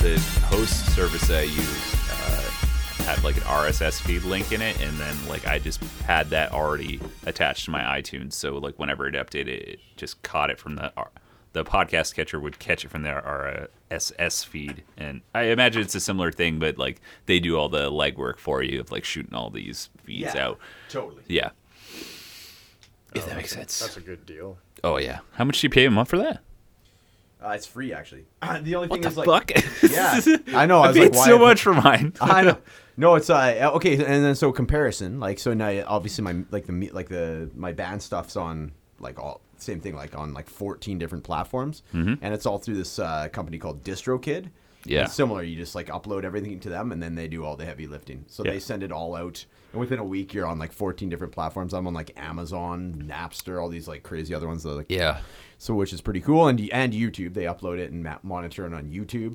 the host service I use uh, had like an RSS feed link in it, and then like I just had that already attached to my iTunes. So like whenever it updated, it just caught it from the R- the podcast catcher would catch it from the RSS feed, and I imagine it's a similar thing, but like they do all the legwork for you of like shooting all these feeds out. Totally. Yeah. If that makes sense. That's a good deal. Oh yeah. How much do you pay a month for that? Uh, it's free actually. the only What thing the is like, fuck? yeah, I know. I I was paid like, why so much for mine. I know. No, it's uh okay, and then so comparison, like so now obviously my like the like the my band stuff's on like all same thing like on like 14 different platforms, and it's all through this uh, company called DistroKid. Yeah. It's similar. You just like upload everything to them, and then they do all the heavy lifting. So Yeah. they send it all out, and within a week you're on like 14 different platforms. I'm on like Amazon, Napster, all these like crazy other ones. That, like, Yeah. so which is pretty cool and and youtube they upload it and monitor it on youtube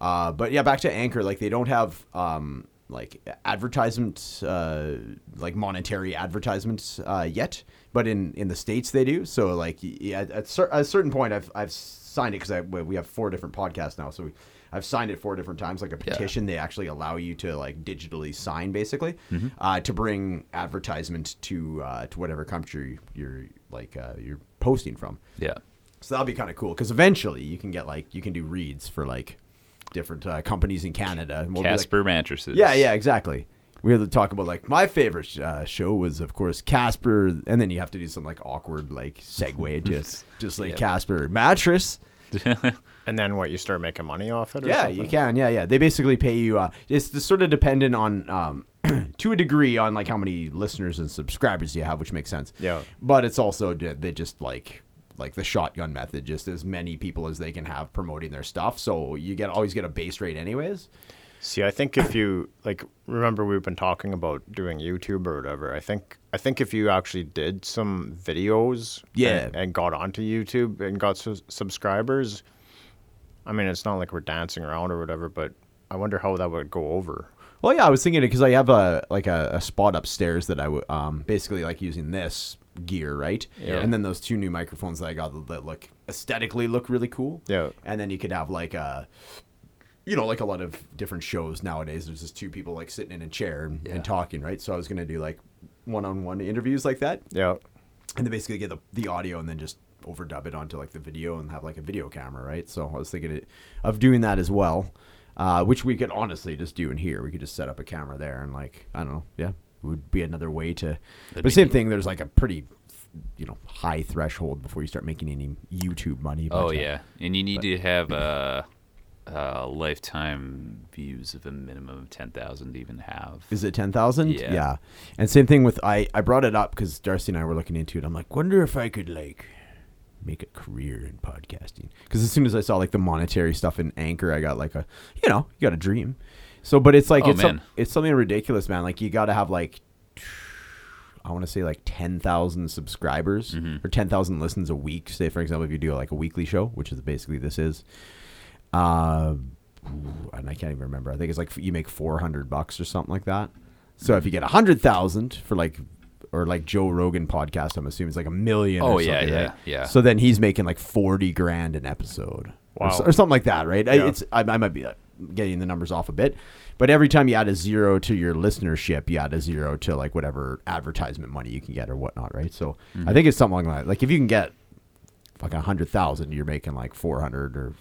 uh, but yeah back to anchor like they don't have um, like advertisement uh, like monetary advertisements uh, yet but in in the states they do so like yeah, at, cer- at a certain point i've i've signed it because we have four different podcasts now so we, I've signed it four different times, like a Yeah. petition. They actually allow you to like digitally sign, basically, Mm-hmm. uh, to bring advertisement to uh, to whatever country you're like uh, you're posting from. Yeah. So that'll be kind of cool because eventually you can get like you can do reads for like different uh, companies in Canada. And we'll be like- Casper mattresses. yeah, yeah, exactly. We had to talk about like my favorite uh, show was of course Casper, and then you have to do some like awkward like segue to just like Casper mattress. And then what? You start making money off it? Or Yeah, something? you can. Yeah, yeah. They basically pay you. Uh, it's the sort of dependent on, um, to a degree, on like how many listeners and subscribers you have, which makes sense. Yeah. But it's also they just like like the shotgun method, just as many people as they can have promoting their stuff. So you get always get a base rate, anyways. See, I think if you like, remember we've been talking about doing YouTube or whatever. I think I think if you actually did some videos, Yeah. and, and got onto YouTube and got su- subscribers. I mean, it's not like we're dancing around or whatever, but I wonder how that would go over. Well, yeah, I was thinking it because I have a like a, a spot upstairs that I would um basically like using this gear, right? Yeah. And then those two new microphones that I got that look aesthetically look really cool. Yeah. And then you could have like a, you know, like a lot of different shows nowadays. There's just two people like sitting in a chair and, Yeah. and talking, right? So I was gonna do like one-on-one interviews like that, Yeah. and then basically get the the audio and then just overdub it onto like the video and have like a video camera, right? So I was thinking it, of doing that as well, uh, which we could honestly just do in here. We could just set up a camera there and like I don't know, yeah, would be another way to. but same neat. thing. There's like a pretty, you know, high threshold before you start making any YouTube money. but, Oh uh, yeah, and you need to have uh, uh, lifetime views of a minimum of ten thousand even have. Is it ten thousand? Yeah. And same thing with I. I brought it up because Darcy and I were looking into it. I'm like, wonder if I could like make a career in podcasting. Because as soon as I saw like the monetary stuff in Anchor, I got like a, you know, you got a dream. So, but it's like Oh, it's some- it's something ridiculous, man. Like you got to have like. I want to say like 10,000 subscribers Mm-hmm. or 10,000 listens a week. Say, for example, if you do like a weekly show, which is basically this is. Uh, and I can't even remember. I think it's like you make 400 bucks or something like that. So if you get 100,000 for like, or like Joe Rogan podcast, I'm assuming it's like a million. Oh, or yeah, something, yeah, right? yeah. So then he's making like 40 grand an episode. Or, Wow. so- or something like that, right? I- Yeah. It's I, I might be uh, getting the numbers off a bit, but every time you add a zero to your listenership, you add a zero to like whatever advertisement money you can get or whatnot, right? So Mm-hmm. I think it's something like that. Like if you can get like a hundred thousand, you're making like four hundred or ma-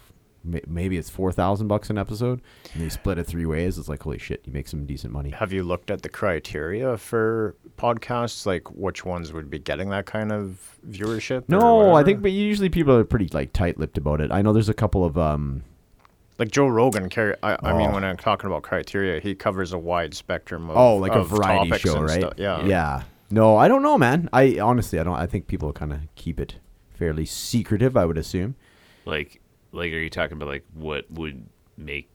maybe it's four thousand bucks an episode, and you split it three ways. It's like holy shit, you make some decent money. Have you looked at the criteria for podcasts? Like which ones would be getting that kind of viewership? No, I think, but usually people are pretty like tight-lipped about it. I know there's a couple of um, like Joe Rogan. Carry, I, I mean, Oh. when I'm talking about criteria, he covers a wide spectrum of oh, like a variety show, right? stuff. Yeah, yeah. No, I don't know, man. I honestly, I don't. I think people kind of keep it fairly secretive. I would assume. Like, like, are you talking about like what would make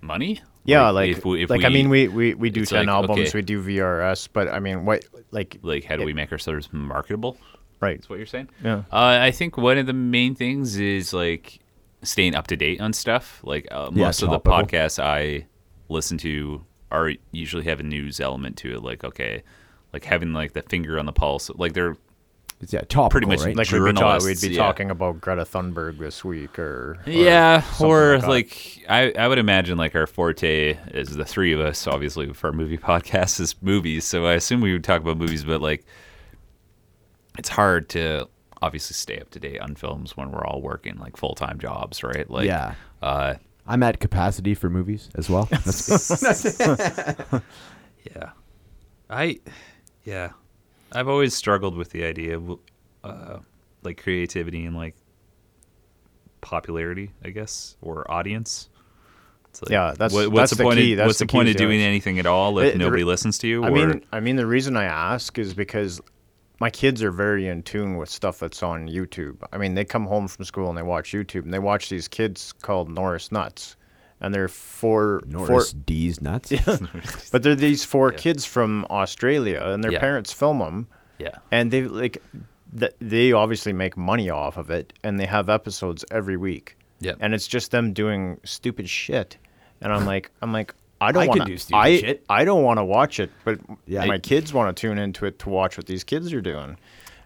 money? Yeah, like, if we, if like I mean, we we, we do ten like, albums, okay. we do VRS, but I mean, what like like how do we make ourselves marketable? Right. That's what you're saying. Yeah. Uh, I think one of the main things is like staying up to date on stuff. Like uh, Yeah, most of the podcasts I listen to are usually have a news element to it. Like okay, like having like the finger on the pulse. Like they're It's yeah, topical, Pretty much right? Like we'd be, ta- we'd be yeah. talking about Greta Thunberg this week, or, or yeah, or that. like I, I would imagine like our forte is the three of us, obviously for our movie podcast is movies. So I assume we would talk about movies, but like it's hard to obviously stay up to date on films when we're all working like full time jobs, right? Like Yeah. uh I'm at capacity for movies as well. That's yeah. I yeah. I've always struggled with the idea of uh like creativity and like popularity, I guess, or audience. Like, Yeah, that's- what- what's that's the the point? key, Of, that's what's the, the point of doing anything at all if It- nobody the- listens to you? I or, mean, I mean, the reason I ask is because my kids are very in tune with stuff that's on YouTube. I mean, they come home from school and they watch YouTube, and they watch these kids called Norris Nuts, and they're four, four D's nuts. but they're these four kids from Australia, and their Yeah. parents film them, yeah, and they like, th- they obviously make money off of it, and they have episodes every week. Yep. and it's just them doing stupid shit, and I'm like, I'm like. I don't want to do stupid I, shit. I don't want to watch it, but Yeah. my I- kids want to tune into it to watch what these kids are doing.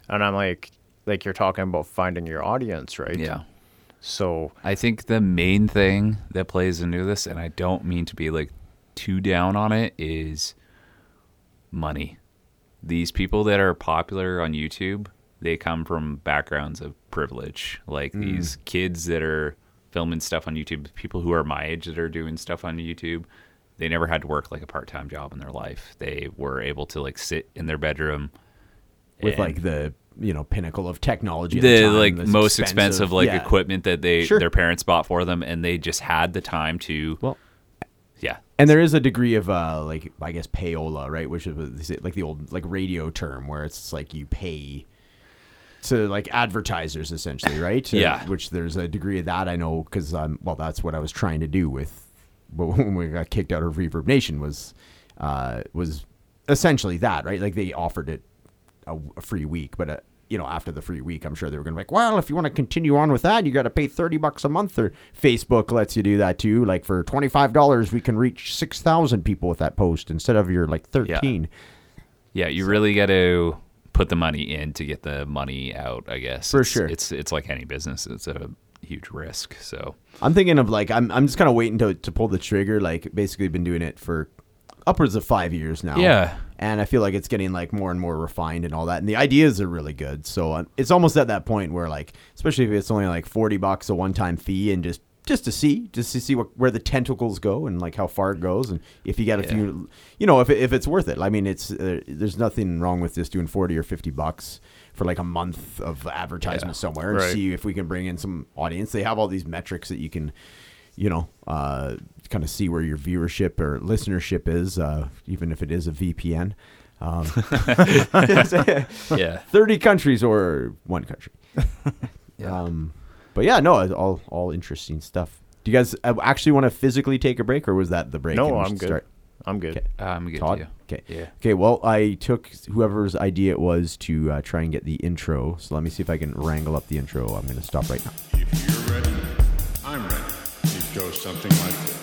And I'm like, like you're talking about finding your audience, right? yeah. So I think the main thing that plays into this, and I don't mean to be like too down on it, is money. These people that are popular on YouTube, they come from backgrounds of privilege. Like mm. these kids that are filming stuff on YouTube, people who are my age that are doing stuff on YouTube, they never had to work like a part time job in their life. They were able to like sit in their bedroom with like the you know pinnacle of technology. The, the time, like most expensive, like yeah. equipment that they Sure. their parents bought for them and they just had the time to Well, yeah and there is a degree of uh like I guess payola, right? Which is like the old like radio term where it's like you pay to like advertisers essentially, right? Uh, Yeah. which there's a degree of that I know because um well that's what I was trying to do with when we got kicked out of Reverb Nation was uh was essentially that, right? Like they offered it a, a free week, but uh, you know, after the free week, I'm sure they were going to be like, well, if you want to continue on with that, you got to pay 30 bucks a month. Or Facebook lets you do that too. Like for $25, we can reach 6,000 people with that post instead of your like 13. yeah you really got to put the money in to get the money out i guess For It's- sure. it's it's like any business it's a huge risk so I'm thinking of like, I'm, I'm just kind of waiting to, to pull the trigger. Like basically been doing it for upwards of five years now. Yeah. And I feel like it's getting like more and more refined and all that. And the ideas are really good. So uh, it's almost at that point where like, especially if it's only like 40 bucks a one time fee and just, just to see, just to see what, where the tentacles go and like how far it goes. And if you get a Yeah. few, you know, if, it, if it's worth it. I mean, it's, uh, there's nothing wrong with just doing 40 or 50 bucks for like a month of advertisement Yeah. somewhere and Right. see if we can bring in some audience. They have all these metrics that you can, you know, uh, kind of see where your viewership or listenership is, uh, even if it is a VPN. Um, yeah 30 countries or one country. Um, but yeah, no, all all interesting stuff. Do you guys uh, actually want to physically take a break, or was that the break? no, I'm good. start? I'm good. Okay. i'm good Todd? Okay. yeah Okay. Well, I took whoever's idea it was to uh, try and get the intro. So let me see if I can wrangle up the intro. I'm going to stop right now. If you're ready, I'm ready goes something like this.